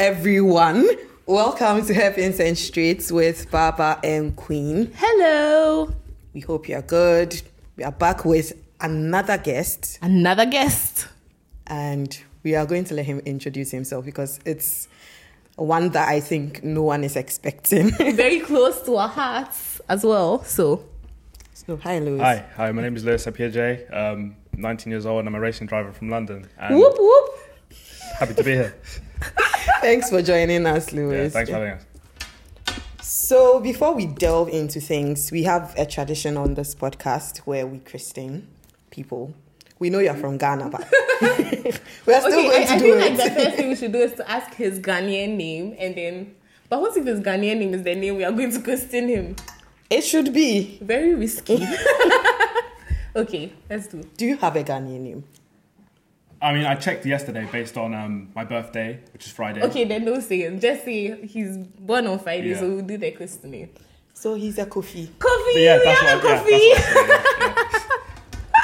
Hello, everyone. Welcome to Happiness and Streets with Baba and Queen. Hello. We hope you're good. We are back with another guest, Another guest. and we are going to let him introduce himself because it's one that I think no one is expecting. Very close to our hearts as well. So, so, hi, Lewis. Hi, hi. My name is Lewis Appiagyei. Um, 19 years old, and I'm a racing driver from London. And whoop whoop. happy to be here. Thanks for joining us, Yeah, Lewis. thanks for having us. So, before we delve into things, we have a tradition on this podcast where we christen people. We know you're from Ghana, but we are still Okay, going I, to I do think it. like the first thing we should do is to ask his Ghanaian name and then. But what if his Ghanaian name is the name we are going to question him? It should be. Very risky. okay, let's do. Do you have a Ghanaian name? I mean, I checked yesterday based on um, my birthday, which is Friday. Okay, then don't say it. Just say he's born on Friday, Yeah. so we'll do the questioning. So he's a Kofi. Kofi, But yeah, we that's have what, a yeah, Kofi. that's what yeah,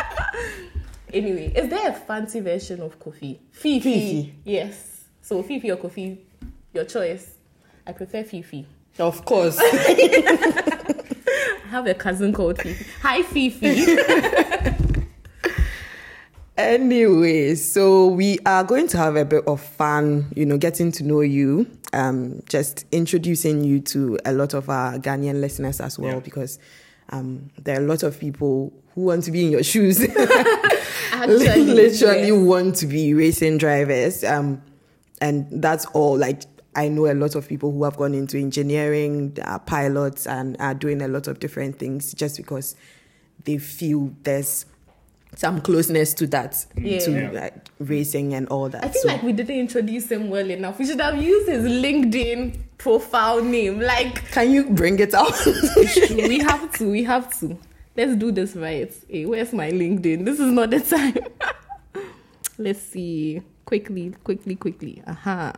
Anyway, is there a fancy version of Kofi? Fifi. Fifi. Yes. So Fifi or Kofi, your choice. I prefer Fifi. Of course. I have a cousin called Fifi. Hi Fifi. anyway, so we are going to have a bit of fun, you know, getting to know you, um, just introducing you to a lot of our Ghanaian listeners as well, Yeah. because um, there are a lot of people who want to be in your shoes. Actually, literally yes. want to be racing drivers. Um, and that's all. Like I know a lot of people who have gone into engineering, are pilots, and are doing a lot of different things just because they feel there's some closeness to that, Yeah. to like racing and all that. I feel So- like we didn't introduce him well enough. We should have used his LinkedIn profile name. Like can you bring it out? we have to, we have to. Let's do this right. Hey, where's my LinkedIn? This is not the time. Let's see. Quickly, quickly, quickly. Aha.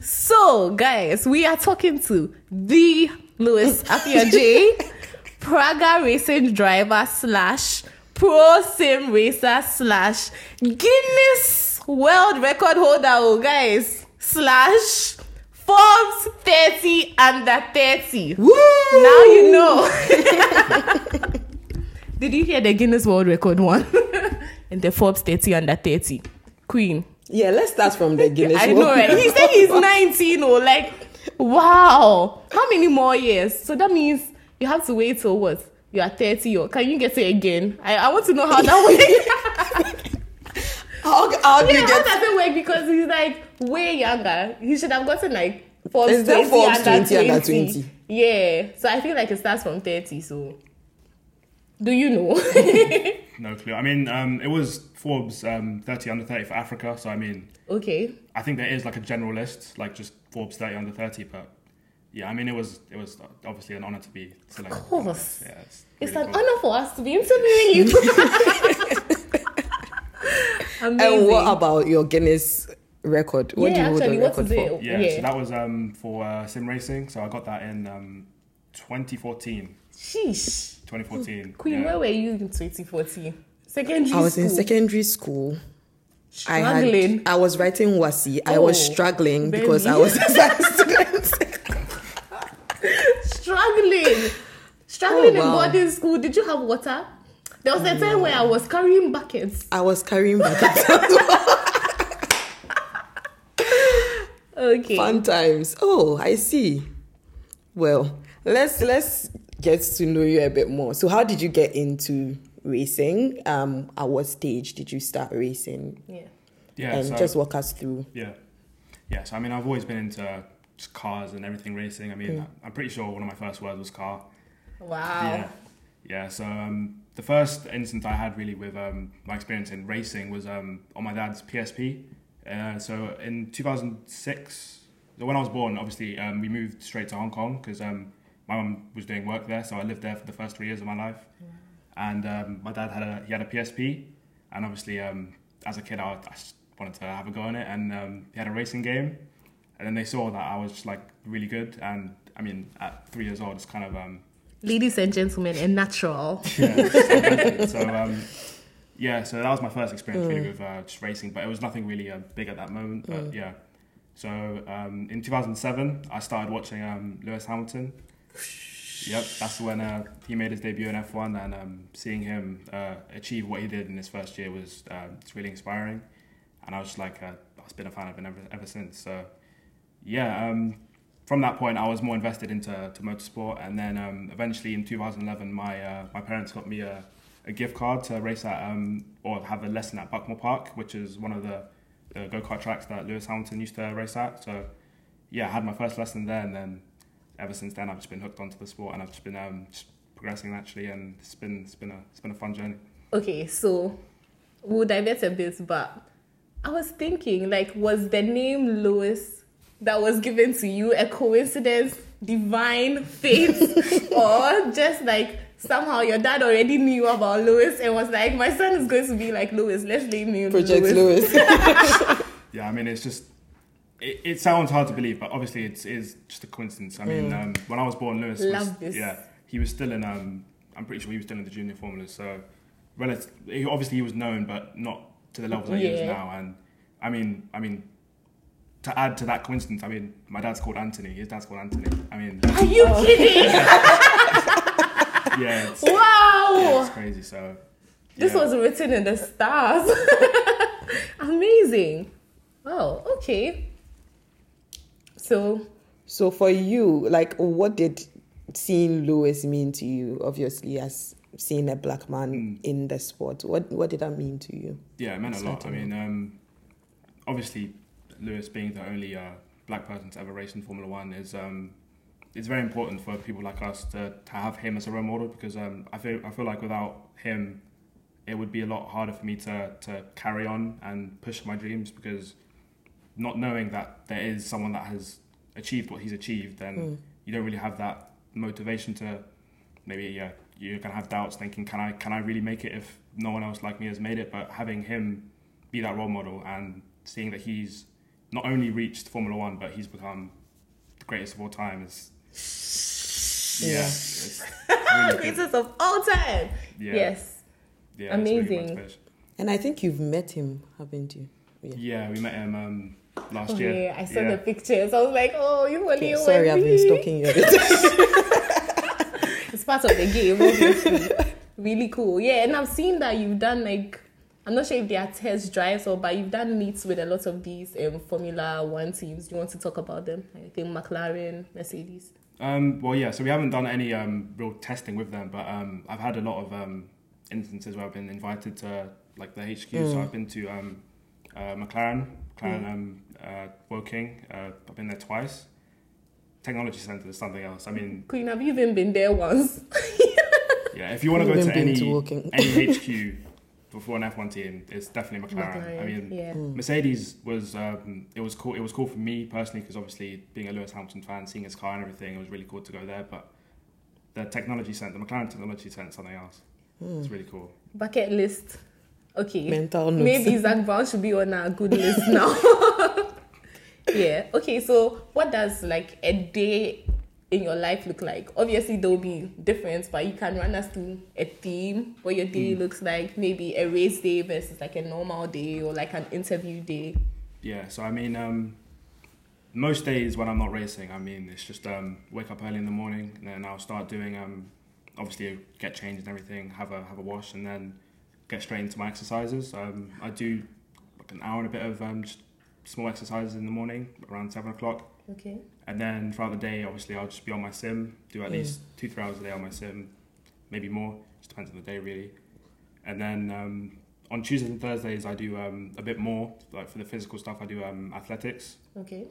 So, guys, we are talking to the Lewis Appiagyei, Praga racing driver slash pro sim racer slash Guinness World Record holder, oh, guys, slash Forbes 30 under 30. Woo! Now you know. Did you hear the Guinness World Record one? and the Forbes 30 under 30. Queen. Yeah, let's start from the Guinness. I know, right? He said he's 19, oh, like, wow. How many more years? So that means you have to wait till what? You are 30 or can you get it again? I, I want to know how that works. How, how do yeah, you how does it work? Because he's like way younger. He should have gotten like Forbes Is 20 Forbes under 20 under 20? Yeah. So I feel like it starts from 30. So do you know? No clue. I mean, um, it was Forbes um, 30 under 30 for Africa. So, I mean, okay. I think there is like a general list, like just Forbes 30 under 30. But yeah, I mean, it was it was obviously an honor to be selected. Of course. Yeah, it's, It's really an cool. honor for us to be interviewing you. And what about your Guinness record? What do you yeah, hold the record is for? it? Yeah, so that was um, for uh, sim racing. So I got that in um, 2014. Sheesh. 2014. Queen, yeah. where were you in 2014? Secondary I was school. in secondary school. I Struggling. had I was writing WASSCE. I was Oh, struggling baby. because I was a student. Struggling. Struggling Oh, wow. in boarding school. Did you have water? There was a time where I was carrying buckets. I was carrying buckets. Okay. Fun times. Oh, I see. Well, let's let's get to know you a bit more. So, how did you get into racing? Um, at what stage did you start racing? Yeah. Yeah, and so, just walk us through. yeah, yeah. So I mean, I've always been into just cars and everything racing. I mean, I'm pretty sure one of my first words was car. Wow. Yeah, yeah. So um, the first instance I had really with um, my experience in racing was um, on my dad's PSP. Uh, so in 2006, so when I was born, obviously um, we moved straight to Hong Kong because um, my mum was doing work there. So I lived there for the first three years of my life. And um, my dad had a he had a PSP, and obviously um, as a kid I, I just wanted to have a go on it. And um, he had a racing game, and then they saw that I was just like really good. And I mean, at three years old, it's kind of um, Ladies and gentlemen, a natural. yeah. so um, yeah, so that was my first experience really with uh, just racing, but it was nothing really uh, big at that moment. But yeah, So um, in 2007, I started watching um, Lewis Hamilton. Yep, that's when uh, he made his debut in F1, and um, seeing him uh, achieve what he did in his first year was uh, it's really inspiring. And I was just like, uh, I've been a fan of him ever, ever since. So yeah, um, from that point, I was more invested into to motorsport, and then um, eventually in 2011, my uh, my parents got me a, a gift card to race at um, or have a lesson at Buckmore Park, which is one of the, the go kart tracks that Lewis Hamilton used to race at. So yeah, I had my first lesson there, and then ever since then, I've just been hooked onto the sport, and I've just been um, just progressing naturally, and it's been it's been a it's been a fun journey. Okay, so we'll divert a bit, but I was thinking, like, was the name Lewis that was given to you a coincidence, divine fate, or just like somehow your dad already knew about Lewis and was like, my son is going to be like Lewis, let's name him Project Lewis. Lewis. Yeah, I mean, it's just. It, it sounds hard to believe, but obviously it's is just a coincidence. I mean, um, when I was born, Lewis was this. yeah, he was still in. Um, I'm pretty sure he was still in the junior formulas. So, relative, he, obviously he was known, but not to the level that he is now. And I mean, I mean, to add to that coincidence, I mean, my dad's called Anthony. His dad's called Anthony. I mean, Are you kidding? yeah, it's, yeah, wow! it's crazy. So, This yeah. was written in the stars. Amazing. Oh, okay. So, so for you, like, what did seeing Lewis mean to you? Obviously, as seeing a black man Mm. in the sport, what what did that mean to you? Yeah, it meant a lot. I mean, um, obviously, Lewis being the only uh, black person to ever race in Formula One is um, it's very important for people like us to, to have him as a role model because um, I feel I feel like without him, it would be a lot harder for me to to carry on and push my dreams because not knowing that there is someone that has achieved what he's achieved, then Mm. you don't really have that motivation to maybe yeah you're gonna have doubts thinking can I can I really make it if no one else like me has made it but having him be that role model and seeing that he's not only reached Formula One but he's become the greatest of all time is yeah, Yeah. it's really greatest of all time. yeah Yes. yeah, it's really amazing. And I think you've met him, haven't you? Yeah. yeah we met him um, last Oh, year yeah, I saw yeah. the pictures. I was like, oh, you only Okay, sorry, I've been stalking you. It's part of the game, obviously. really cool. Yeah, and I've seen that you've done like I'm not sure if they are test drives or but you've done meets with a lot of these um, Formula One teams. Do you want to talk about them? I think McLaren, Mercedes. Um, well, yeah. So we haven't done any um, real testing with them, but um, I've had a lot of um, instances where I've been invited to like the HQ. So I've been to um, uh, McLaren, McLaren um, uh, Woking. Uh, I've been there twice. Technology Centre is something else. I mean, Queen, have you even been there once? yeah. If you want to go to any to any HQ before an F1 team, it's definitely McLaren. McLaren, I mean, yeah. Mercedes was um, it was cool. It was cool for me personally because obviously being a Lewis Hamilton fan, seeing his car and everything, it was really cool to go there. But the technology center, the McLaren technology center, something else. It's really cool. Bucket list. Okay. Mental notes. Maybe Zak Brown should be on our good list now. yeah. Okay. So, what does like a day in your life look like? Obviously, there will be difference, but you can run us through a theme what your day looks like. Maybe a race day versus like a normal day or like an interview day. Yeah. So I mean, um, most days when I'm not racing, I mean, it's just um, wake up early in the morning and then I'll start doing um, obviously get changed and everything, have a have a wash, and then get straight into my exercises. Um, I do like an hour and a bit of um, just small exercises in the morning around seven o'clock. Okay. And then throughout the day, obviously, I'll just be on my sim, do at least two, three hours a day on my sim, maybe more, just depends on the day, really. And then um, on Tuesdays and Thursdays, I do um, a bit more, like for the physical stuff, I do um, athletics. Okay.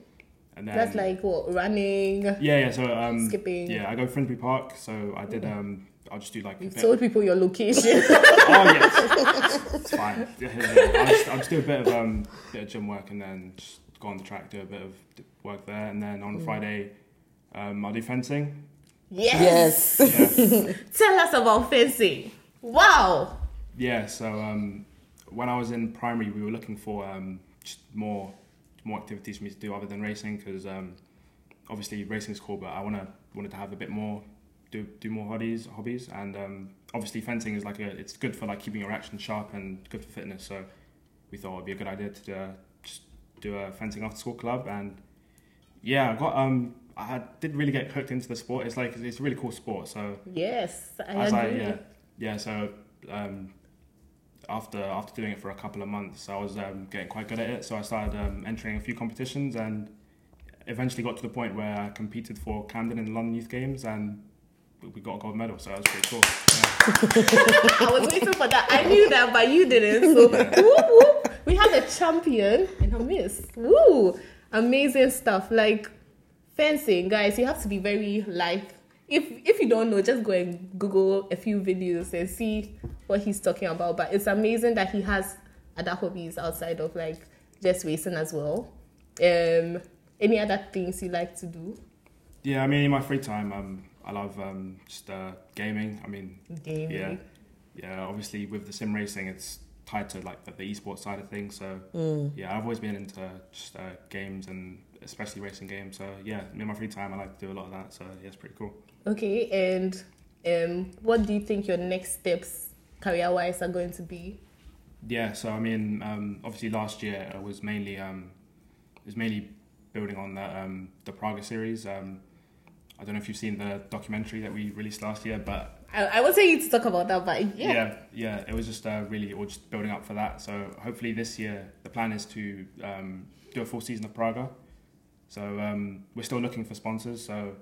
And then, That's like what running. yeah, yeah, so um, Skipping. Yeah, I go Finsbury Park, so I did, um, I'll just do like You've told people your location. oh, yes, it's fine. Yeah, yeah, yeah. I'll, just, I'll just do a bit of, um, bit of gym work and then just go on the track, do a bit of work there. And then on Friday, um, I'll do fencing. yes. yes. Yeah. Tell us about fencing. Wow. Yeah, so um, when I was in primary, we were looking for um, more more activities for me to do other than racing because um, obviously racing is cool, but I wanna wanted to have a bit more do do more hobbies hobbies and um, obviously fencing is like a it's good for like keeping your action sharp and good for fitness. So we thought it'd be a good idea to uh, just do a fencing after school club, and yeah, I got um, I did really get hooked into the sport. It's like it's a really cool sport. So Yes, I I agree. like, yeah, yeah. So um, after after doing it for a couple of months, I was um, getting quite good at it. So I started um, entering a few competitions and eventually got to the point where I competed for Camden in the London Youth Games and we- got a gold medal. So that was pretty cool. Yeah. I was waiting for that. I knew that, but you didn't. So whoop, whoop. We have a champion in her midst. Woo! Amazing stuff. Like fencing, guys. You have to be very like. If if you don't know, just go and Google a few videos and see what he's talking about. But it's amazing that he has other hobbies outside of like just racing as well. Um, any other things you like to do? yeah, I mean, in my free time, um, I love um, just uh, gaming. I mean, Gaming. yeah, yeah. Obviously, with the sim racing, it's tied to like the, the esports side of things. So Mm. yeah, I've always been into just uh, games and especially racing games. So yeah, in my free time, I like to do a lot of that. So yeah, it's pretty cool. Okay, and um, what do you think your next steps career wise are going to be? Yeah, so I mean, um, obviously last year I was mainly um, it was mainly building on the um, the Praga series. Um, I don't know if you've seen the documentary that we released last year, but I, I wasn't you to talk about that, but yeah. yeah, yeah, it was just uh, really all just building up for that. So hopefully this year the plan is to um, do a full season of Praga. So um, we're still looking for sponsors. So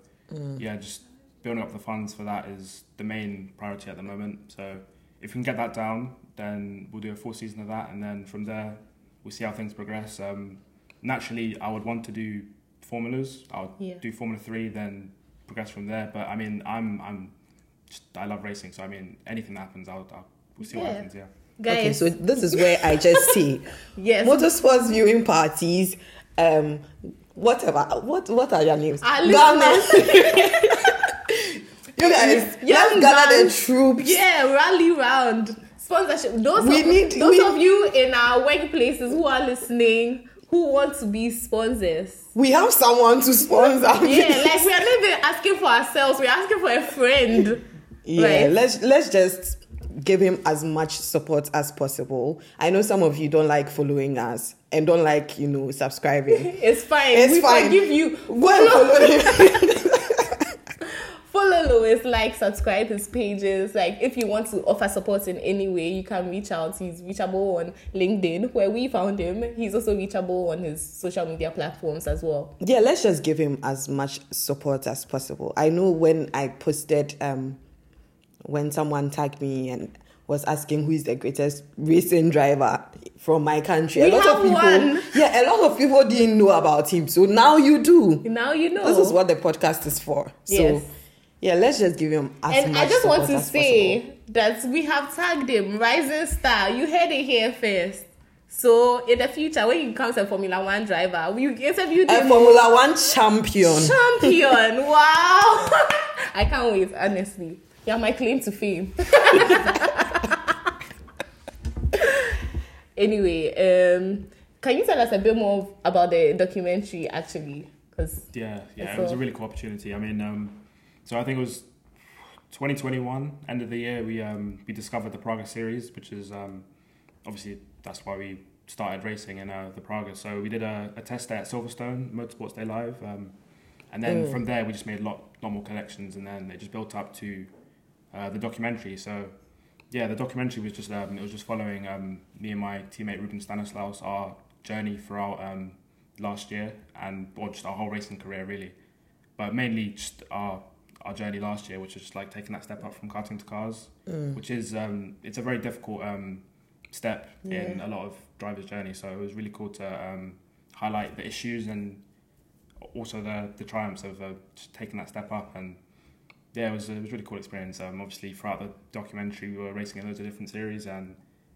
yeah, just building up the funds for that is the main priority at the moment. So if we can get that down, then we'll do a full season of that, and then from there we'll see how things progress. Um, naturally, I would want to do formulas. I'll Yeah. do Formula Three, then progress from there. But I mean, I'm I'm just, I love racing, so I mean, anything that happens, I'll, I'll we'll see what happens. Yeah. Guys, Okay, so this is where I just see yes. motorsports viewing parties, um, whatever. What what are your names? Our Ghana. you guys, Young let's gather the troops. Yeah, rally round. Sponsorship. Those We of, need- those we- of you in our workplaces who are listening who want to be sponsors. We have someone to sponsor. Yeah, like we are not even asking for ourselves, we're asking for a friend. Yeah, let's let's just give him as much support as possible. I know some of you don't like following us and don't like, you know, subscribing. It's fine. It's we fine. forgive you. And follow Lewis, like, subscribe his pages. Like, if you want to offer support in any way, you can reach out. He's reachable on LinkedIn, where we found him. He's also reachable on his social media platforms as well. yeah, let's just give him as much support as possible. I know when I posted um when someone tagged me and was asking who is the greatest racing driver from my country. We a lot of people one. Yeah, a lot of people didn't know about him. So now you do. Now you know. This is what the podcast is for. So Yes. yeah, let's just give him as and much I just want to say possible. that we have tagged him Rising Star. You heard it here first. So in the future, when he becomes a Formula One driver, we interviewed a him. Formula One champion. champion. wow. I can't wait, honestly. Yeah, my claim to fame. anyway, um, can you tell us a bit more about the documentary actually? Because Yeah, yeah, it was a really cool opportunity. I mean, um, so I think it was 2021, end of the year, we um, we discovered the Praga series, which is um, obviously that's why we started racing in uh, the Praga. So we did a, a test day at Silverstone Motorsports Day Live, um, and then Mm. from there we just made a lot, lot more connections, and then it just built up to uh, the documentary. So yeah, the documentary was just um, it was just following um, me and my teammate Ruben Stanislaus our journey throughout um, last year and or just our whole racing career really, but mainly just our our journey last year, which was just like taking that step up from karting to cars, Mm. which is um, it's a very difficult um, step in a lot of drivers' journey. So it was really cool to um, highlight the issues and also the the triumphs of uh, just taking that step up and yeah, it was it was a really cool experience. Um, obviously throughout the documentary, we were racing in loads of different series and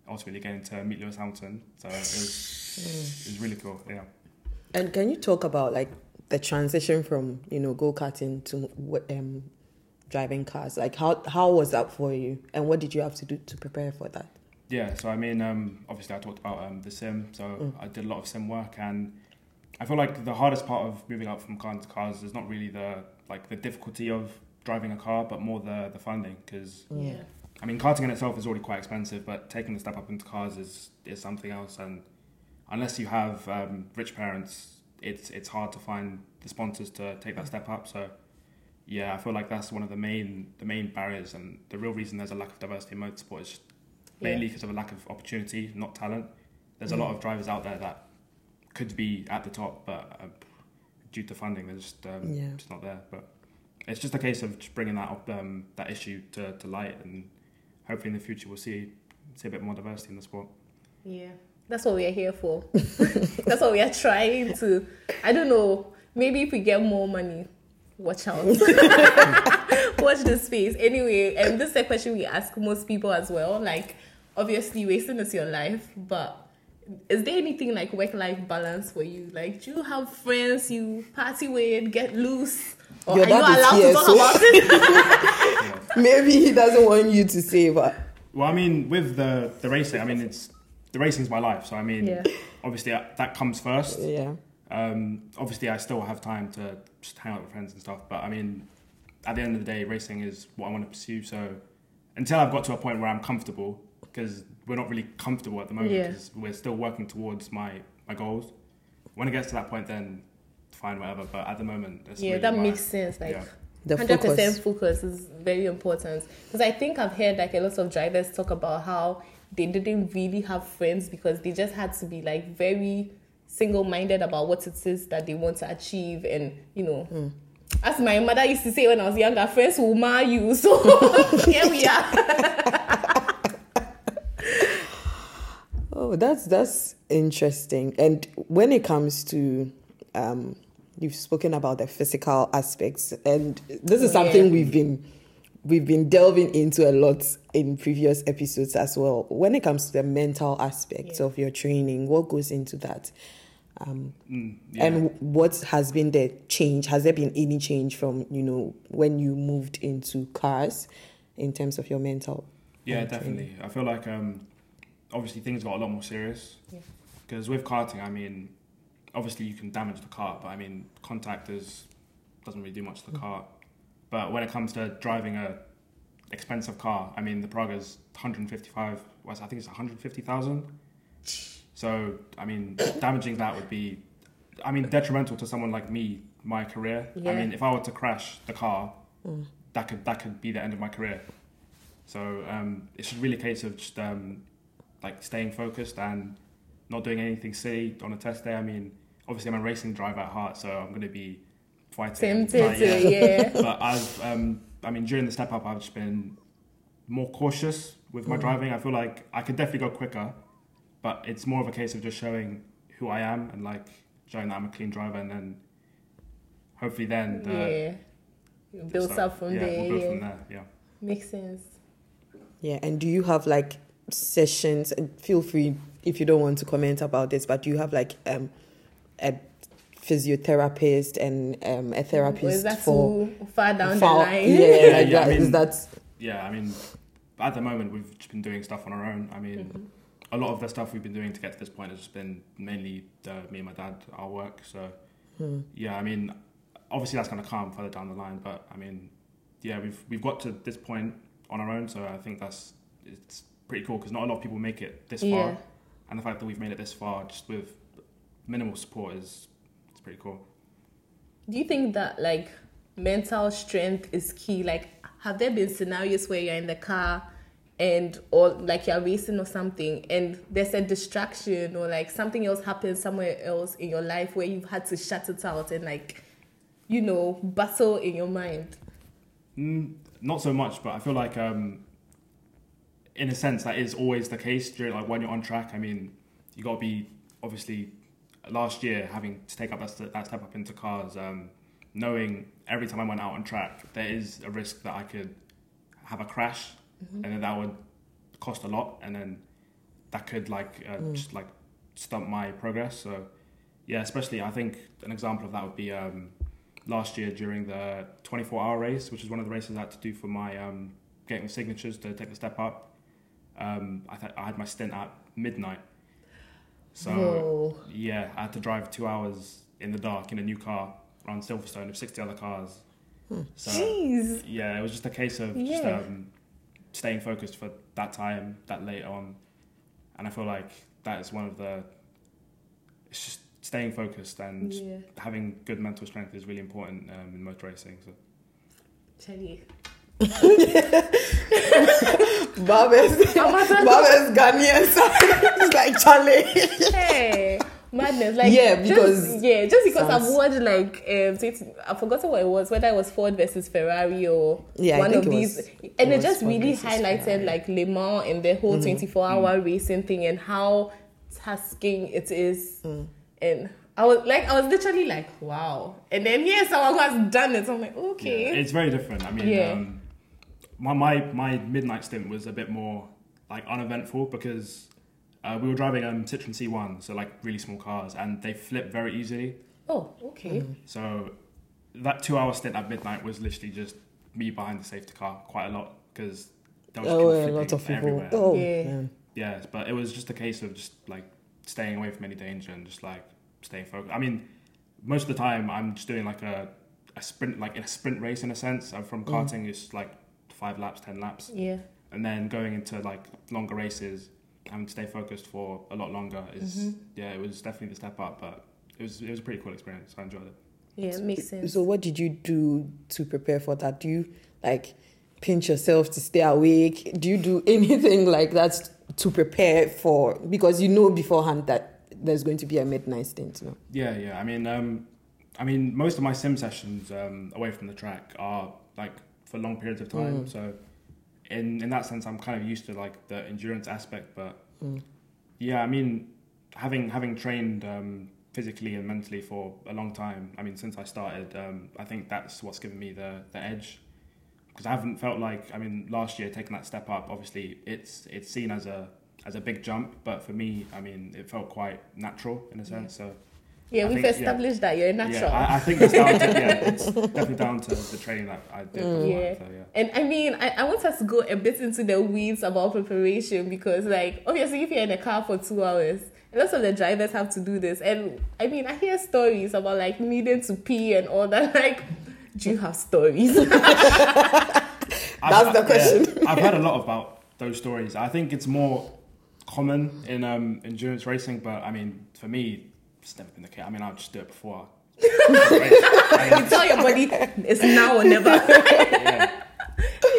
ultimately getting to meet Lewis Hamilton. So it was it was really cool. Yeah. And can you talk about like the transition from you know go karting to um, driving cars? Like how how was that for you, and what did you have to do to prepare for that? Yeah, so I mean, um, obviously I talked about um, the sim, so I did a lot of sim work, and I feel like the hardest part of moving up from car to cars is not really the like the difficulty of driving a car, but more the the funding. Because yeah, I mean, karting in itself is already quite expensive, but taking the step up into cars is is something else. And unless you have um, rich parents, it's it's hard to find the sponsors to take that step up. So yeah, I feel like that's one of the main the main barriers, and the real reason there's a lack of diversity in motorsport is mainly because of a lack of opportunity, not talent. There's a lot of drivers out there that could be at the top, but uh, due to funding, they're just um, Yeah. just not there. But it's just a case of just bringing that up, um, that issue to, to light, and hopefully in the future we'll see see a bit more diversity in the sport. Yeah, that's what we are here for. that's what we are trying to. I don't know. Maybe if we get more money, watch out. watch this space. Anyway, and this is a question we ask most people as well. Like, obviously, racing is your life, but is there anything like work-life balance for you? Like, do you have friends you party with, get loose? Or Your are you dad is allowed here, to talk so- about it? Maybe he doesn't want you to say, but Well, I mean, with the the racing, I mean, it's the racing's my life. So I mean, Yeah. obviously uh, that comes first. yeah. Um, obviously, I still have time to just hang out with friends and stuff. But I mean, at the end of the day, racing is what I want to pursue. So until I've got to a point where I'm comfortable, because we're not really comfortable at the moment, Yeah. because we're still working towards my my goals. When it gets to that point, then fine, whatever. But at the moment, that's Yeah, really that my- makes sense. Like, yeah. The 100% focus is very important because I think I've heard like a lot of drivers talk about how they didn't really have friends because they just had to be like very single minded about what it is that they want to achieve and you know. Hmm. As my mother used to say when I was younger, friends will mar you. So here we are. Oh, that's that's interesting. And when it comes to, um, you've spoken about the physical aspects, and this is something yeah. we've been we've been delving into a lot in previous episodes as well. When it comes to the mental aspects Yeah. of your training, what goes into that? Um, Mm, yeah. And what has been the change? Has there been any change from you know when you moved into cars in terms of your mental? Yeah, um, training? definitely. I feel like um, obviously things got a lot more serious. Yeah. Because with karting, I mean, obviously you can damage the kart, but I mean, contact is doesn't really do much to the kart. But when it comes to driving a expensive car, I mean, the Praga's 155. Was I think it's 150,000. So I mean, damaging that would be, I mean, detrimental to someone like me, my career. I mean, if I were to crash the car, that could that could be the end of my career. So um, it's really a case of just um, like staying focused and not doing anything silly on a test day. I mean, obviously I'm a racing driver at heart, so I'm going to be fighting. Tempted Like, to, yeah. But I've, um, I mean, during the step up, I've just been more cautious with my driving. I feel like I could definitely go quicker, but it's more of a case of just showing who I am and like showing that I'm a clean driver, and then hopefully then the yeah. It builds stuff- up from yeah, there. We'll build yeah. from there. Yeah. Makes sense. Yeah, and do you have like sessions? And feel free if you don't want to comment about this, but do you have like um, a physiotherapist and um, a Or therapist is that for too far down for- the line? Yeah, Yeah, like yeah, I that. Is mean- that yeah, I mean, at the moment we've just been doing stuff on our own. I mean, Mm-hmm. a lot of the stuff we've been doing to get to this point has been mainly uh, me and my dad, our work. So Hmm. yeah, I mean, obviously that's going to come further down the line, but I mean, yeah, we've we've got to this point on our own, so I think that's it's pretty cool because not a lot of people make it this Yeah. far, and the fact that we've made it this far just with minimal support is it's pretty cool. Do you think that like mental strength is key? Like, have there been scenarios where you're in the car and or like you're racing or something and there's a distraction or like something else happens somewhere else in your life where you've had to shut it out and like you know battle in your mind? Mm, not so much, but I feel like, um, in a sense, that is always the case during like when you're on track. I mean, you got to be obviously last year having to take up that, that step up into cars, um, knowing every time I went out on track, there is a risk that I could have a crash, and then that would cost a lot, and then that could like uh, just like stump my progress. So yeah, especially I think an example of that would be. Um, last year during the 24 hour race, which is one of the races I had to do for my um, getting signatures to take the step up. Um, I, th- I had my stint at midnight. So, Whoa. yeah, I had to drive two hours in the dark in a new car around Silverstone with 60 other cars. So, Jeez. yeah, it was just a case of just um, staying focused for that time, that late on. And I feel like that is one of the it's just staying focused and Yeah. having good mental strength is really important um, in motor racing. So Chelly. Babes, I'm a- Babes Ghanaian. It's like Charlie. Hey, madness! Like Yeah, just- because yeah, just because sounds- I've watched like um, so it's, I've forgotten what it was, whether it was Ford versus Ferrari or Yeah, one of these, was- and it it just Ford really highlighted Ferrari. Mm-hmm. like Le Mans and the whole 24 hour racing thing and how tasking it is. Mm. and. I was like, I was literally like, wow. And then here's someone who has done it. So I'm like, yeah, okay. it's very different. I mean, Yeah. um, my, my my midnight stint was a bit more like uneventful because uh, we were driving um, Citroen C1, so like really small cars, and they flip very easily. oh, okay. Mm-hmm. So that two hour stint at midnight was literally just me behind the safety car quite a lot because there was Oh, people a lot flipping of people. everywhere. Oh, Yeah. yeah. Yeah, but it was just a case of just like staying away from any danger and just like staying focused. I mean, most of the time I'm just doing like a, a sprint, like in a sprint race in a sense. I'm from karting, it's like five laps, ten laps, Yeah. and then going into like longer races and to stay focused for a lot longer is yeah, it was definitely the step up, but it was it was a pretty cool experience. I enjoyed it. Yeah, it makes sense. So, what did you do to prepare for that? Do you like pinch yourself to stay awake? Do you do anything like that to prepare for? Because you know beforehand that there's going to be a midnight stint. No? Yeah, yeah. I mean, um, I mean, most of my sim sessions um, away from the track are like for long periods of time. So, in in that sense, I'm kind of used to like the endurance aspect. But yeah, I mean, having having trained um, physically and mentally for a long time. I mean, since I started, um, I think that's what's given me the the edge. Because I haven't felt like, I mean, last year taking that step up. Obviously, it's it's seen as a as a big jump, but for me, I mean, it felt quite natural in a sense. So yeah, I we've think- yeah. established that you're natural. yeah, I, I think it's down to yeah, it's definitely down to the training that I did. before, Yeah. So, yeah. And I mean, I, I want us to go a bit into the weeds about preparation because, like, obviously, if you're in a car for two hours, lots of the drivers have to do this. And I mean, I hear stories about like needing to pee and all that. Like, do you have stories? I've- That's the yeah, question. I've heard a lot about those stories. I think it's more common in um, endurance racing, but I mean, for me, never been the case. I mean, I'll just do it before. I you tell your body it's now or never. yeah.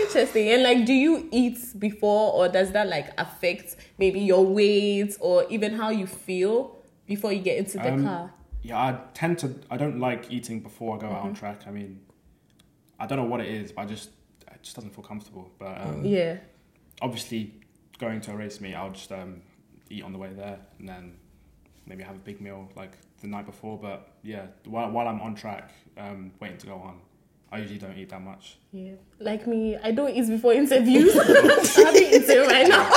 Interesting. And like, do you eat before, or does that like affect maybe your weight or even how you feel before you get into the Um, car? Yeah, I tend to. I don't like eating before I go out on Mm-hmm. track. I mean, I don't know what it is, but I just it just doesn't feel comfortable. But um, Yeah. obviously, going to a race meet, I'll just um, eat on the way there, and then maybe have a big meal like the night before. But yeah, while while I'm on track, um, waiting to go on, I usually don't eat that much. Yeah. Like me, I don't eat before interviews. I'm eating right now.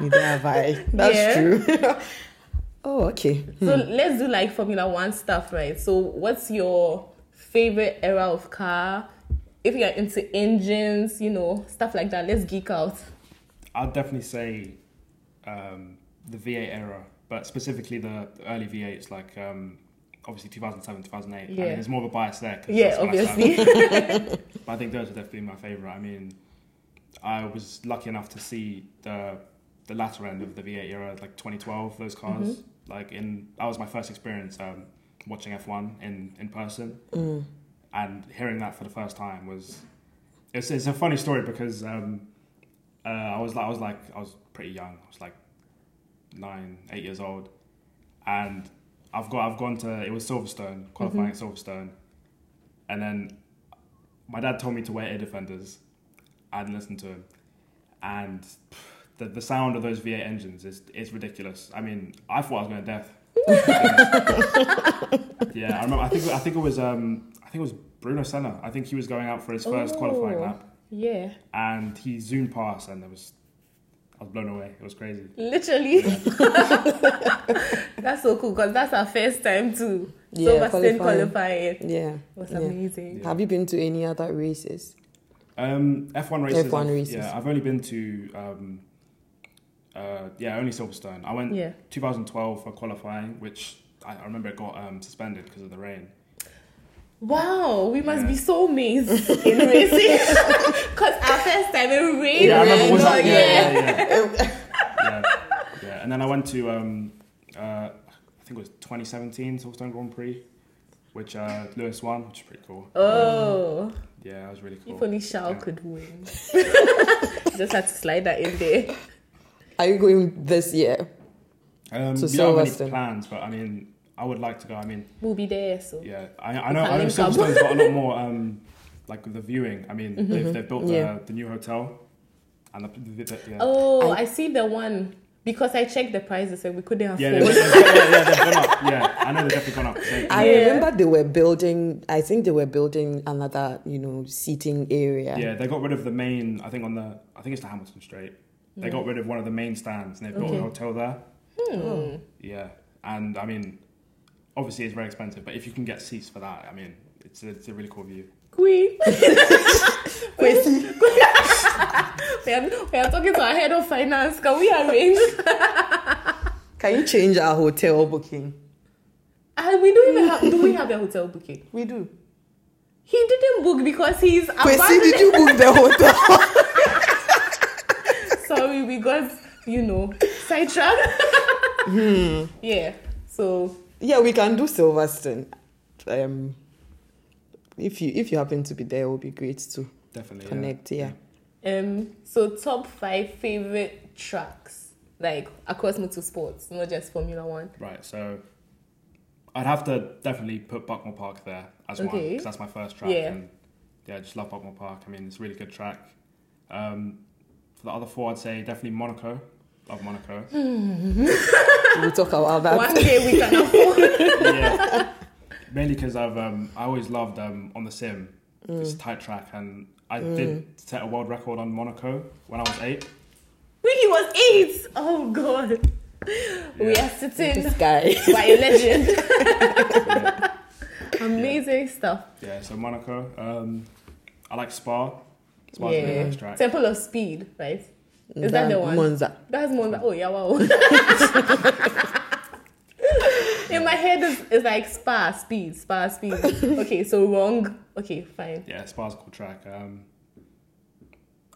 Neither have I. That's Yeah. true. oh, okay. So let's do like Formula One stuff, right? So what's your favorite era of car? If you're into engines, you know, stuff like that, let's geek out. I'll definitely say um, the V8 era, but specifically the, early V8s, like um, obviously 2007, 2008. I Yeah. mean, there's more of a bias there. 'cause Yeah, I obviously. But I think those are definitely my favourite. I mean, I was lucky enough to see the the latter end of the V8 era, like 2012. Those cars, Mm-hmm. like in that was my first experience um, watching F1 in in person, Mm. and hearing that for the first time was it's it's a funny story because um, uh, I was I was like I was pretty young. I was like nine, eight years old, and I've got I've gone to it was Silverstone qualifying at Silverstone, and then my dad told me to wear ear defenders. I didn't listen to him, and the the sound of those V8 engines is is ridiculous. I mean, I thought I was going to death. yeah, I remember. I think I think it was um I think it was Bruno Senna. I think he was going out for his first qualifying lap, yeah. and he zoomed past, and there was I was blown away. It was crazy. Literally. that's so cool because that's our first time too. Yeah, Silverstone qualifying. qualifying. Yeah. It was yeah. amazing. Have you been to any other races? Um, F1 races. F1 I've- races. Yeah, I've only been to um, uh, yeah, only Silverstone. I went Yeah. 2012 for qualifying, which I, I remember it got um, suspended because of the rain. Wow, we must Yeah. be soulmates in racing. Because our first time in rain. Yeah, I remember. Was that, yeah. yeah, yeah, yeah. yeah, yeah. And then I went to um, uh, I think it was 2017 Silverstone Grand Prix, which uh, Lewis won, which is pretty cool. Oh, Yeah, that was really cool. if only Shao Yeah. could win. Just had to slide that in there. Are you going this year? Um, So we don't have plans, but I mean, I would like to go. I mean, We'll be there, so. yeah, I, I know. I know link up. Silverstone's got a lot more um, like the viewing. I mean, they've, they've built the, Yeah. the new hotel, and the, the, the, yeah. Oh, I- I, see the one. Because I checked the prices and we couldn't afford Yeah, they've, they've, yeah, yeah, they've gone up. Yeah, I know they've definitely gone up. They- I Yeah. remember they were building. I think they were building another, you know, seating area. Yeah, they got rid of the main. I think on the. I think it's the Hamilton Straight. They got rid of one of the main stands and they built Okay. a hotel there. Hmm. Yeah, and I mean, obviously it's very expensive, but if you can get seats for that, I mean, it's a, it's a really cool view. Queen. Wait. we, are, we are talking to our head of finance. Can we arrange? Can you change our hotel booking? And we don't even have. Do we have a hotel booking? We do. He didn't book because he's. Kwesi, abandoned- did you book the hotel? Sorry, we got you know sidetracked. Hmm. Yeah. So yeah, we can do Silverstone. Um, if you if you happen to be there, it would be great to Definitely. connect. Yeah. um. So top five favorite tracks like across motorsports, not just Formula One. Right, so I'd have to definitely put Buckmore Park there as one because that's my first track. Yeah. And yeah, I just love Buckmore Park. I mean, it's a really good track. Um, for the other four, I'd say definitely Monaco. Love Monaco. We'll talk about that. One day we can afford. yeah. Mainly because I've um, I always loved um, on the sim. It's a tight track, and I did set a world record on Monaco when I was eight. When he was eight. Oh God. We Yeah. are sitting This guy. by a legend. Yeah, Amazing stuff. yeah, so Monaco. Um, I like Spa. Spa's a really Yeah. nice track. Temple of Speed, right? Is that the one? Monza. That's Monza. Oh yeah, wow. In my head is it's like spa speed, spa speed. Okay, so wrong. Okay, fine. Yeah, Spa's a cool track. Um,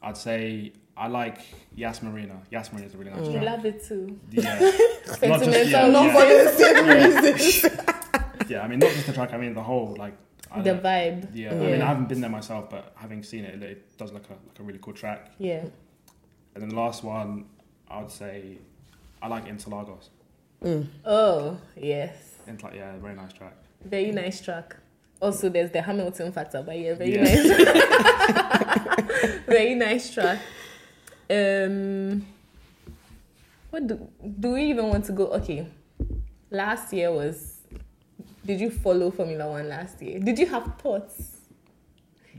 I'd say I like Yas Marina. Yas Marina is a really nice You track. love it too. Yeah. not just, Sentimental. yeah, Not for yeah, the same reason. yeah, I mean, not just the track, I mean, the whole, like, I The vibe. yeah, I mean, I haven't been there myself, but having seen it, it, it does look a, like a really cool track. Yeah. And then the last one, I would say I like Interlagos. Oh yes, Inter- yeah, very nice track. very nice track. Also, there's the Hamilton factor, but yeah, very Yeah. nice. very nice track. Um, what do do we even want to go? Okay, last year was. Did you follow Formula One last year? Did you have thoughts?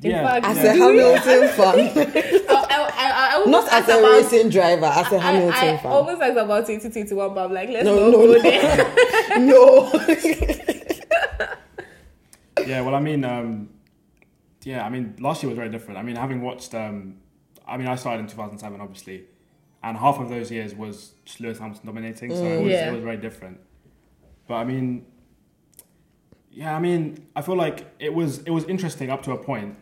In yeah, fact, As yeah. a Do Hamilton fan, I, I, I, I not as a about- racing driver, as a Hamilton I, I fan. almost asked about 2021, but I'm like, let's No, not no, go no. there. no. Yeah, well, I mean, um, yeah, I mean, last year was very different. I mean, having watched, um, I mean, I started in 2007, obviously, and half of those years was just Lewis Hamilton dominating, so it, was, Yeah. it was very different. But I mean, yeah, I mean, I feel like it was it was interesting up to a point.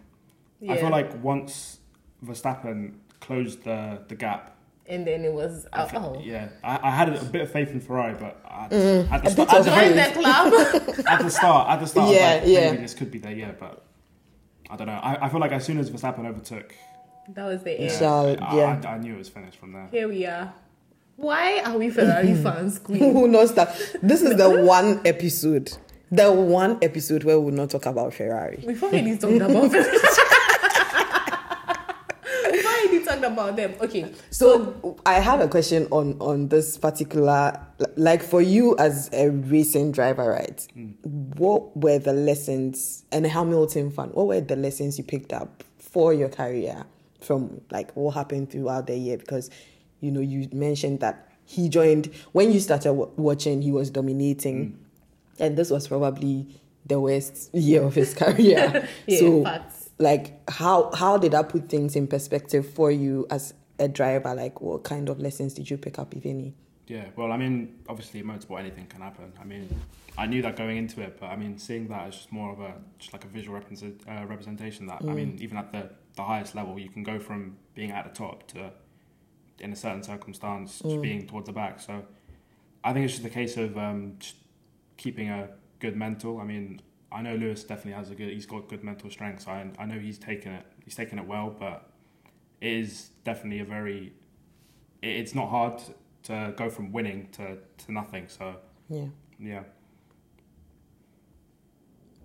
I feel like once Verstappen closed the the gap, and then it was I oh, oh. yeah, I, I had a bit of faith in Ferrari, but at, at, the, Mm, a start, at, the, join the at the start, at the start, I was Yeah, like, yeah. maybe this could be there, yeah, but I don't know. I, I feel like as soon as Verstappen overtook, that was the yeah, end. So, I, yeah. I, I knew it was finished from there. Here we are. Why are we Ferrari fans, Queen? Who knows that? This is the one episode, the one episode where we will not talk about Ferrari. We've already talked about Ferrari. We've already talked about them. Okay, So I have a question on on this particular, like for you as a racing driver, right? Hmm. What were the lessons and a Hamilton fan? What were the lessons you picked up for your career from like what happened throughout the year? Because you know you mentioned that he joined when you started w- watching, he was dominating, hmm. and this was probably the worst year of his career. Yeah, so facts. Like how how did that put things in perspective for you as a driver like what kind of lessons did you pick up if any Yeah, well, I mean, obviously, motorsport, anything can happen. I mean, I knew that going into it, but I mean, seeing that as just more of a just like a visual represent, uh, representation. That I mean, even at the the highest level, you can go from being at the top to in a certain circumstance just being towards the back. So I think it's just a case of um, just keeping a good mental. I mean, I know Lewis definitely has a good. He's got good mental strength. I, I know he's taken it. He's taken it well, but it is definitely a very. It, it's not hard to go from winning to, to nothing. So Yeah. yeah.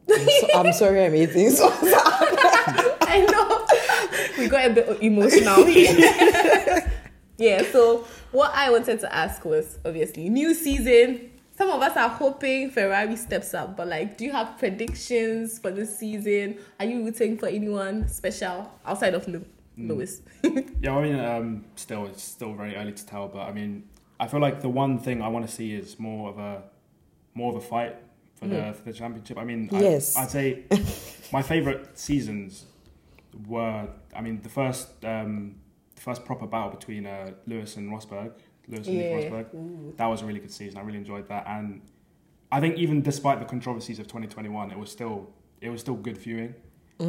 So, I'm sorry I'm eating. So I know. we got a bit emotional yeah, so what I wanted to ask was obviously new season. Some of us are hoping Ferrari steps up, but like, do you have predictions for this season? Are you rooting for anyone special outside of Lew- Lewis? Yeah, I mean, um, still, it's still very early to tell, but I mean, I feel like the one thing I want to see is more of a more of a fight for the for the championship. I mean, Yes. I, I'd say my favorite seasons were, I mean, the first um, the first proper battle between uh, Lewis and Rosberg, Lewis and Yeah. Rosberg. That was a really good season. I really enjoyed that, and I think even despite the controversies of 2021, it was still it was still good viewing.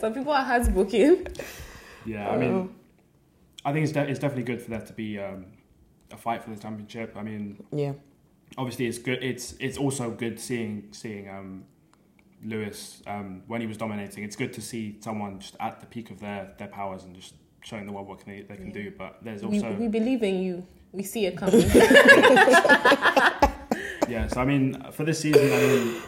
Some people are heartbroken. Yeah, I mean, I think it's, de- it's definitely good for there to be um, a fight for the championship. I mean, yeah. obviously it's good. It's it's also good seeing seeing um, Lewis um, when he was dominating. It's good to see someone just at the peak of their, their powers and just showing the world what can they, they can do. But there's also we believe in you. We see it coming. yeah. So I mean, for this season, I mean.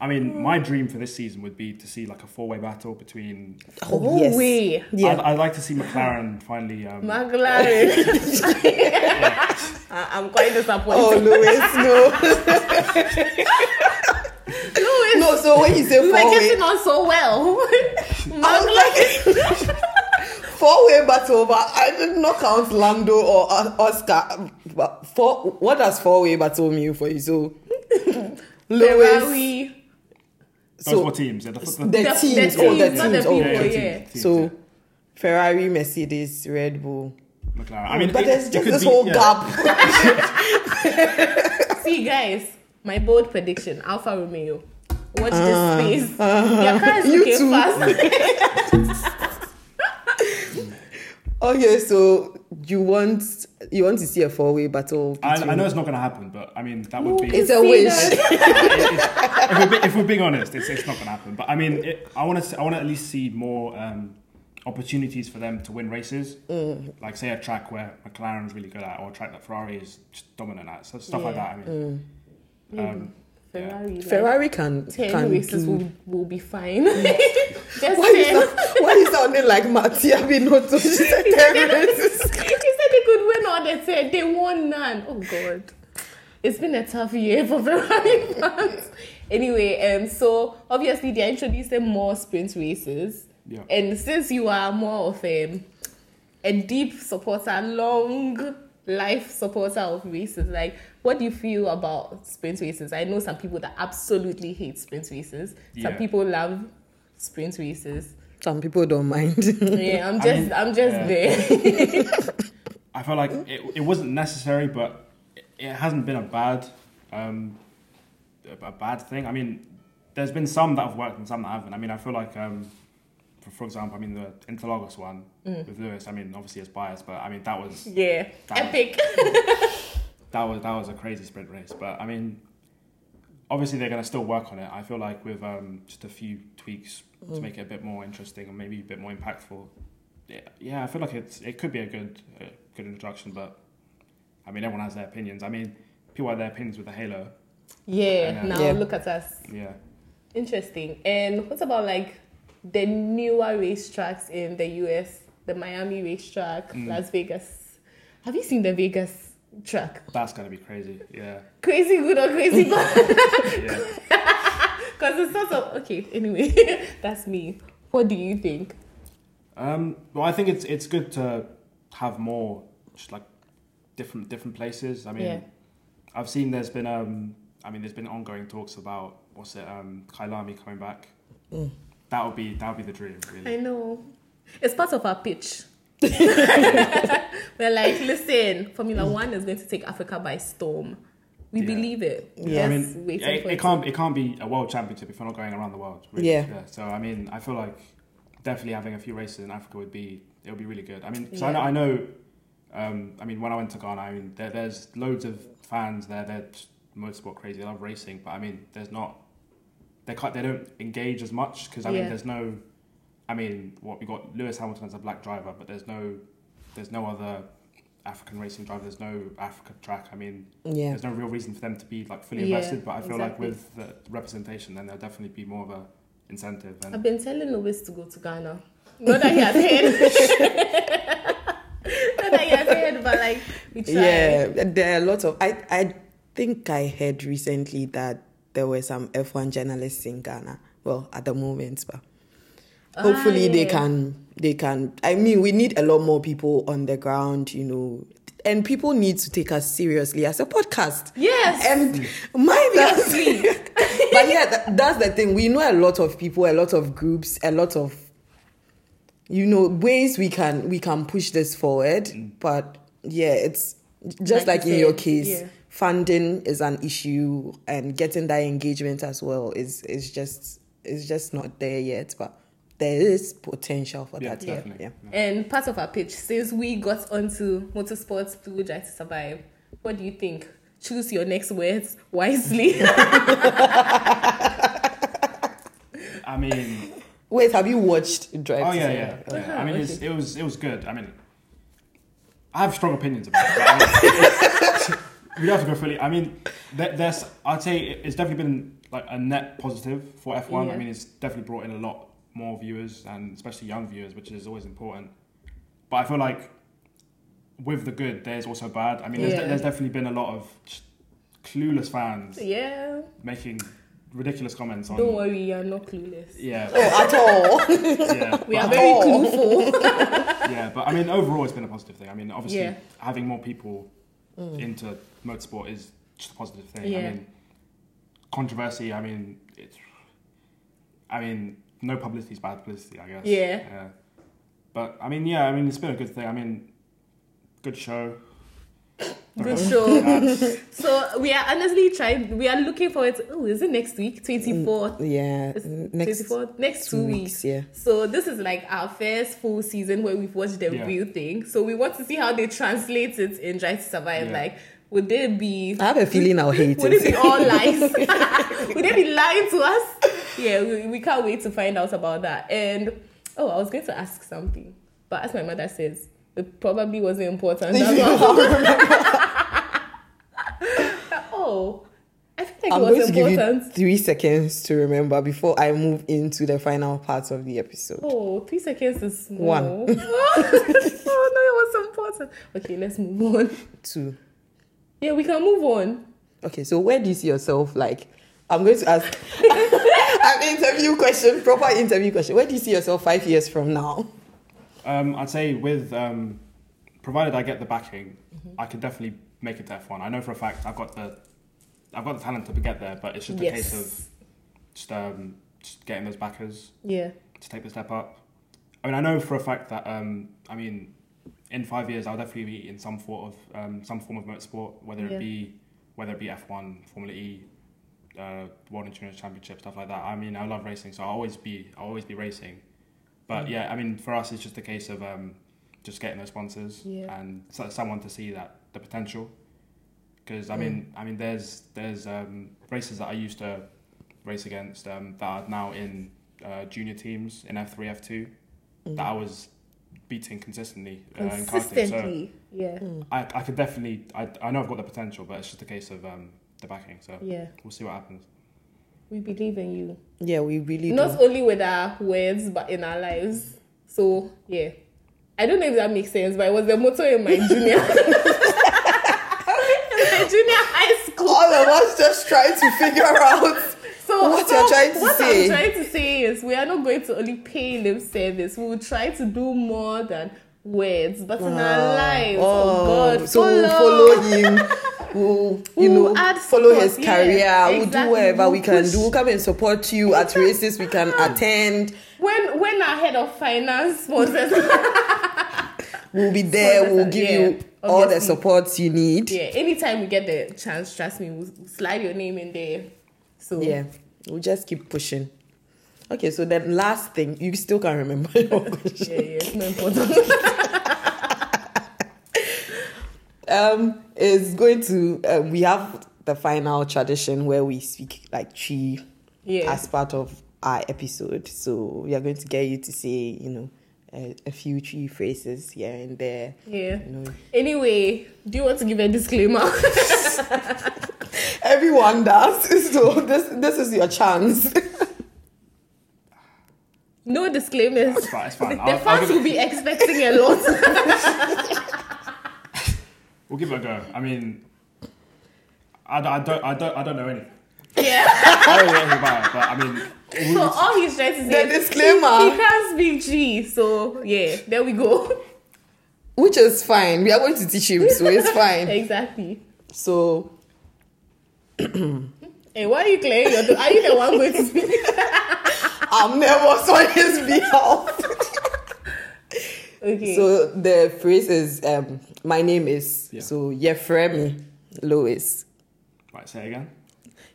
I mean, my dream for this season would be to see like a four-way battle between. Oh, yes. way. Yeah. I'd, I'd like to see McLaren finally. Um, McLaren. I- I'm quite disappointed. Oh, Lewis, no. Lewis, no, so when you say we were four way, getting on so well. I was like, four way battle, but I did not count Lando or uh, Oscar. But four, what does four way battle mean for you? So, Lewis, Ferrari. those so were teams. Yeah, the, the, the, The- teams, the oh, the teams, not the teams, oh, people, yeah. teams, So, yeah. Ferrari, Mercedes, Red Bull. McLaren. I mean, but it- there's just this be- whole yeah. gap. See, guys, my bold prediction Alfa Romeo. Watch Ah, this space. Your car is you looking fast. Okay, so you want you want to see a four way battle? I, I know it's not going to happen, but I mean that would be. It's a See wish. that? if, we're, if we're being honest, it's, it's not going to happen. But I mean, it, I want to. I want to at least see more um, opportunities for them to win races. Mm. Like say a track where McLaren's really good at, or a track that Ferrari is just dominant at. So stuff like that. I mean, um, Ferrari. Like, Ferrari can 10 can races do. will, will be fine. Just Why is that, why is sounding like Mattia Binotto? She said ten races. he said they could win all they said. They won none. Oh God. It's been a tough year for Ferrari fans. anyway, um, so obviously they're introducing more sprint races. Yeah. And since you are more of a, a deep supporter, long life supporter of races, like what do you feel about sprint races? I know some people that absolutely hate sprint races. Some Yeah. people love sprint races. Some people don't mind. Yeah, I'm I just mean, I'm just yeah. there. I feel like it, it wasn't necessary, but it, it hasn't been a bad, um, a, a bad thing. I mean, there's been some that have worked and some that haven't. I mean, I feel like, um, for, for example, I mean the Interlagos one with Lewis. I mean, obviously it's biased, but I mean that was Yeah, That- epic. that was that was a crazy sprint race. But I mean, obviously they're going to still work on it. I feel like with um, just a few tweaks to make it a bit more interesting and maybe a bit more impactful. Yeah, yeah I feel like it's it could be a good uh, good introduction. But I mean, everyone has their opinions. I mean, people have their opinions with the Halo. Yeah, Yeah. now Yeah. look at us. Yeah, Interesting. And what about like the newer racetracks in the US? The Miami racetrack, Mm. Las Vegas. Have you seen the Vegas track? that's going to be crazy. Yeah, Crazy good or crazy bad? Because it's not so okay. Anyway, that's me. What do you think? Um, well, I think it's it's good to have more just like different different places. I mean, Yeah. I've seen there's been um, I mean, there's been ongoing talks about what's it, um, Kyalami coming back. That would be that would be the dream, Really. I know. It's part of our pitch. We're like, listen, Formula One is going to take Africa by storm. We Yeah. believe it. Yeah. I mean, it, it it. can't it can't be a world championship if you're not going around the world. Really. Yeah. So I mean, I feel like definitely having a few races in Africa would be it would be really good. I mean, 'cause I Yeah. know, I know Um, I mean, when I went to Ghana, I mean, there, there's loads of fans there. They're just motorsport crazy. They love racing, but I mean, there's not. They can't. They don't engage as much because I Yeah. mean, there's no. I mean, what we got Lewis Hamilton as a black driver, but there's no. There's no other African racing driver. There's no Africa track. I mean, Yeah. there's no real reason for them to be like fully Yeah, invested. But I feel like with the representation, then there'll definitely be more of a incentive. And I've been telling Lewis to go to Ghana. Not that he has heard. Not that he has heard, but like we try. Yeah, there are a lot of. I I think I heard recently that there were some F1 journalists in Ghana. Well, at the moment, but hopefully Ah, they can. They can. I mean, we need a lot more people on the ground. You know. And people need to take us seriously as a podcast. Yes. And mind us. but yeah, that, that's the thing. We know a lot of people, a lot of groups, a lot of you know ways we can we can push this forward. But yeah, it's just Like like, you in your case, yeah. funding is an issue, and getting that engagement as well is is just is just not there yet. But there is potential for Yeah, that. Yeah, definitely. yeah. And part of our pitch, since we got onto motorsports through Drive to Survive, what do you think? Choose your next words wisely. I mean, Wait, have you watched Drive? oh to yeah, Survive? yeah. yeah. Uh-huh, I mean, it's, okay. it was it was good. I mean, I have strong opinions about it. But I mean, we don't have to go fully. I mean, there, there's I'd say it's definitely been like a net positive for F1. Yeah. I mean, it's definitely brought in a lot more viewers and especially young viewers, which is always important. But I feel like with the good, there's also bad. I mean, there's, Yeah. there's definitely been a lot of clueless fans yeah. making ridiculous comments on. Don't worry, you're not clueless. Yeah, Oh, at all. yeah, We are very clueful. yeah, but I mean, overall, it's been a positive thing. I mean, obviously, Yeah. having more people mm. into motorsport is just a positive thing. Yeah. I mean, controversy. I mean, it's. I mean, no publicity is bad publicity. I guess. Yeah. yeah. But I mean, yeah. I mean, it's been a good thing. I mean, good show. Good show. So we are honestly trying. We are looking forward. To, oh, is it next week? Mm, Twenty fourth. yeah, next 24th? Next two, two weeks. weeks. Yeah. So this is like our first full season where we've watched the Yeah. real thing. So we want to see how they translate it in Drive to Survive. Yeah. Like, would they be? I have a feeling I'll hate it? Would it be all lies? would they be lying to us? Yeah, we, we can't wait to find out about that. And oh, I was going to ask something, but as my mother says, it probably wasn't important. Oh, I feel like I'm it going was to give you important. three seconds to remember before I move into the final parts of the episode. Oh, three seconds is small. One. oh no, it was important. Okay, let's move on. Two. Yeah, we can move on. Okay, so where do you see yourself? Like, I'm going to ask an interview question, proper interview question. Where do you see yourself five years from now? Um, I'd say with um, provided I get the backing, Mm-hmm. I can definitely make it to F1. I know for a fact I've got the I've got the talent to get there, but it's just a Yes. case of just um, just getting those backers Yeah. to take the step up. I mean, I know for a fact that um, I mean, in five years I'll definitely be in some form of um, some form of motorsport, whether Yeah. it be whether it be F1, Formula E, uh, World Endurance Championship, stuff like that. I mean, I love racing, so I'll always be I'll always be racing. But yeah, I mean, for us, it's just a case of um, just getting those sponsors Yeah. and so- someone to see that the potential. Because I mean, I mean, there's there's um, races that I used to race against um, that are now in uh, junior teams in F three, F two that I was beating consistently uh, in. So Consistently. yeah. I, I could definitely I, I know I've got the potential, but it's just a case of um, the backing. So Yeah. we'll see what happens. We believe in you. Yeah, we really Not do. only with our words, but in our lives. So, yeah. I don't know if that makes sense, but it was the motto in my junior. in my junior high school. All of us just trying to figure out. So What so you're trying to what say. I'm trying to say we are not going to only pay lip service. We will try to do more than words, but in our lives. Oh, oh, God, so we'll follow him. We'll, you We'll know, follow his yeah, career. We'll do whatever we can do. We'll come and support you at races we can ah. attend. When when our head of finance sponsors, We'll be there. Sponsors We'll give yeah, you all the obviously. support you need. yeah, anytime we get the chance, trust me, we'll slide your name in there. So Yeah, we'll just keep pushing. Okay, so then last thing, you still can't remember your question. yeah, yeah, it's not important. um, is going to. Uh, we have the final tradition where we speak like Twi Yeah. as part of our episode. So we are going to get you to say, you know, a, a few Twi phrases here and there. Yeah. You know, Anyway, do you want to give a disclaimer? everyone does. So this this is your chance. No disclaimers. It's fine. It's fine. The I'll, I'll fans will be expecting a lot. we'll give it a go. I mean, I, don't- I don't. I don't. I don't know anything. yeah. I don't know anything about it. But I mean, we- So all he's trying to The say is disclaimer. He, he can't speak Twi. So yeah, there we go. Which is fine. We are going to teach him, so it's fine. exactly. So Hey, why are you clearing your? Are you the one going to speak? I'm never on his behalf. Okay. So the phrase is um, my name is Yeah. so Yefremi Lewis. right. Say again.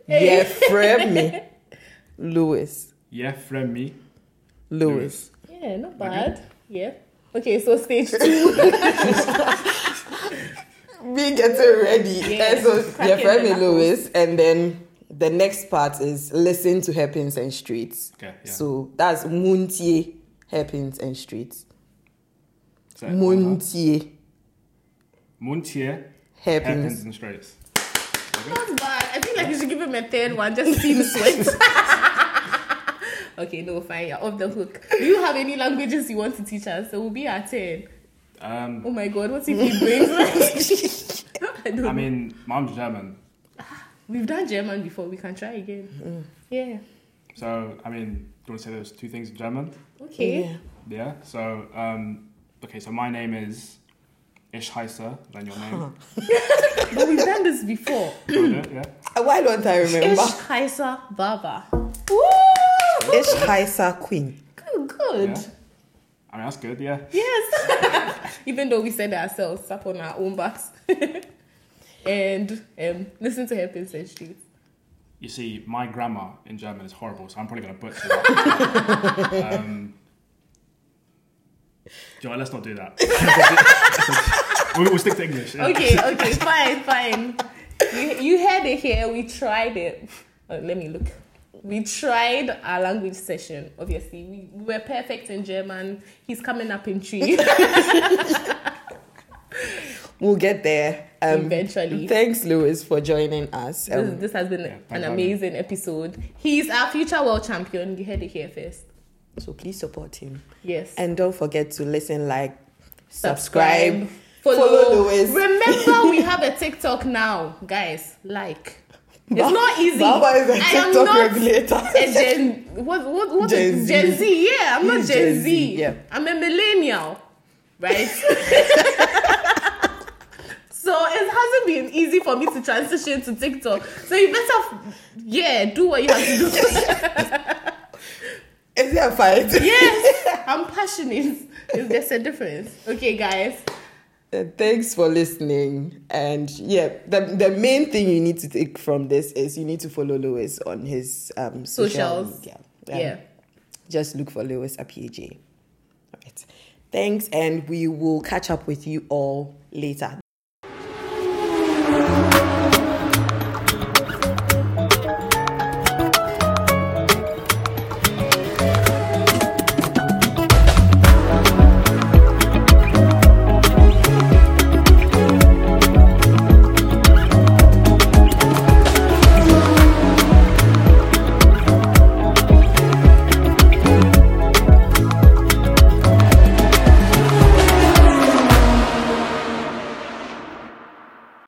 Hey. Yefremi Lewis. Yeah, friend me. Lewis. yeah, not bad. Yeah. Okay, so stage two. Me getting ready. Yeah, And so cracking the Yefremi. Lewis, and then the next part is listen to hairpins and streets. Okay. Yeah. So that's Muntie hairpins and streets. Say it one more time. Muntie Muntier. Hairpins hairpins. and straights. not bad. I feel like you should give him a third one just to see him sweat. okay, no, fine. You're off the hook. Do you have any languages you want to teach us? So we'll be at 10. Um, Oh my god, what's if he brings I I mean, mom's German, We've done German before. We can try again. Mm. Yeah. so I mean, do you want to say those two things in German? Okay. Yeah. Yeah. So, um, okay. So my name is Ich heiße. Then your name. But we've done this before. Yeah. Why don't I remember? Ish Kaisa Baba. Ish Kaisa Queen. Good, good. Yeah. I mean, that's good. Yeah. Yes. Even though we said it ourselves, up on our own backs. and um, listen to her and streets. You see, my grammar in German is horrible, so I'm probably going to butcher it. um, Joy, let's not do that. we'll, we'll stick to English. yeah. Okay, okay, fine, fine. You, you heard it here. We tried it. Oh, let me look. We tried our language session. Obviously, we, we were perfect in German. He's coming up in Twi We'll get there. Um, eventually. Thanks, Lewis, for joining us. This, Um, this has been Yeah, an thanks for amazing episode. He's our future world champion. You heard it here first. so please support him. Yes. And don't forget to listen, like, subscribe. follow. follow Lewis. Remember, we have a TikTok now, guys. Like, it's Ba- not easy. Baba is a I am TikTok not regulator. a Gen. What? What? What? Gen is- Z. Gen Z. Yeah, I'm not He's Gen, Gen Z. Z, yeah. I'm a millennial, right? so it hasn't been easy for me to transition to TikTok. So you better, yeah, do what you have to do. Is there a fight? yes, I'm passionate. Is There's a difference. Okay, guys. Uh, thanks for listening. And yeah, the, the main thing you need to take from this is you need to follow Lewis on his um, social Socials. media. Yeah. Um, Just look for Lewis Apj. All right. Thanks, and we will catch up with you all later.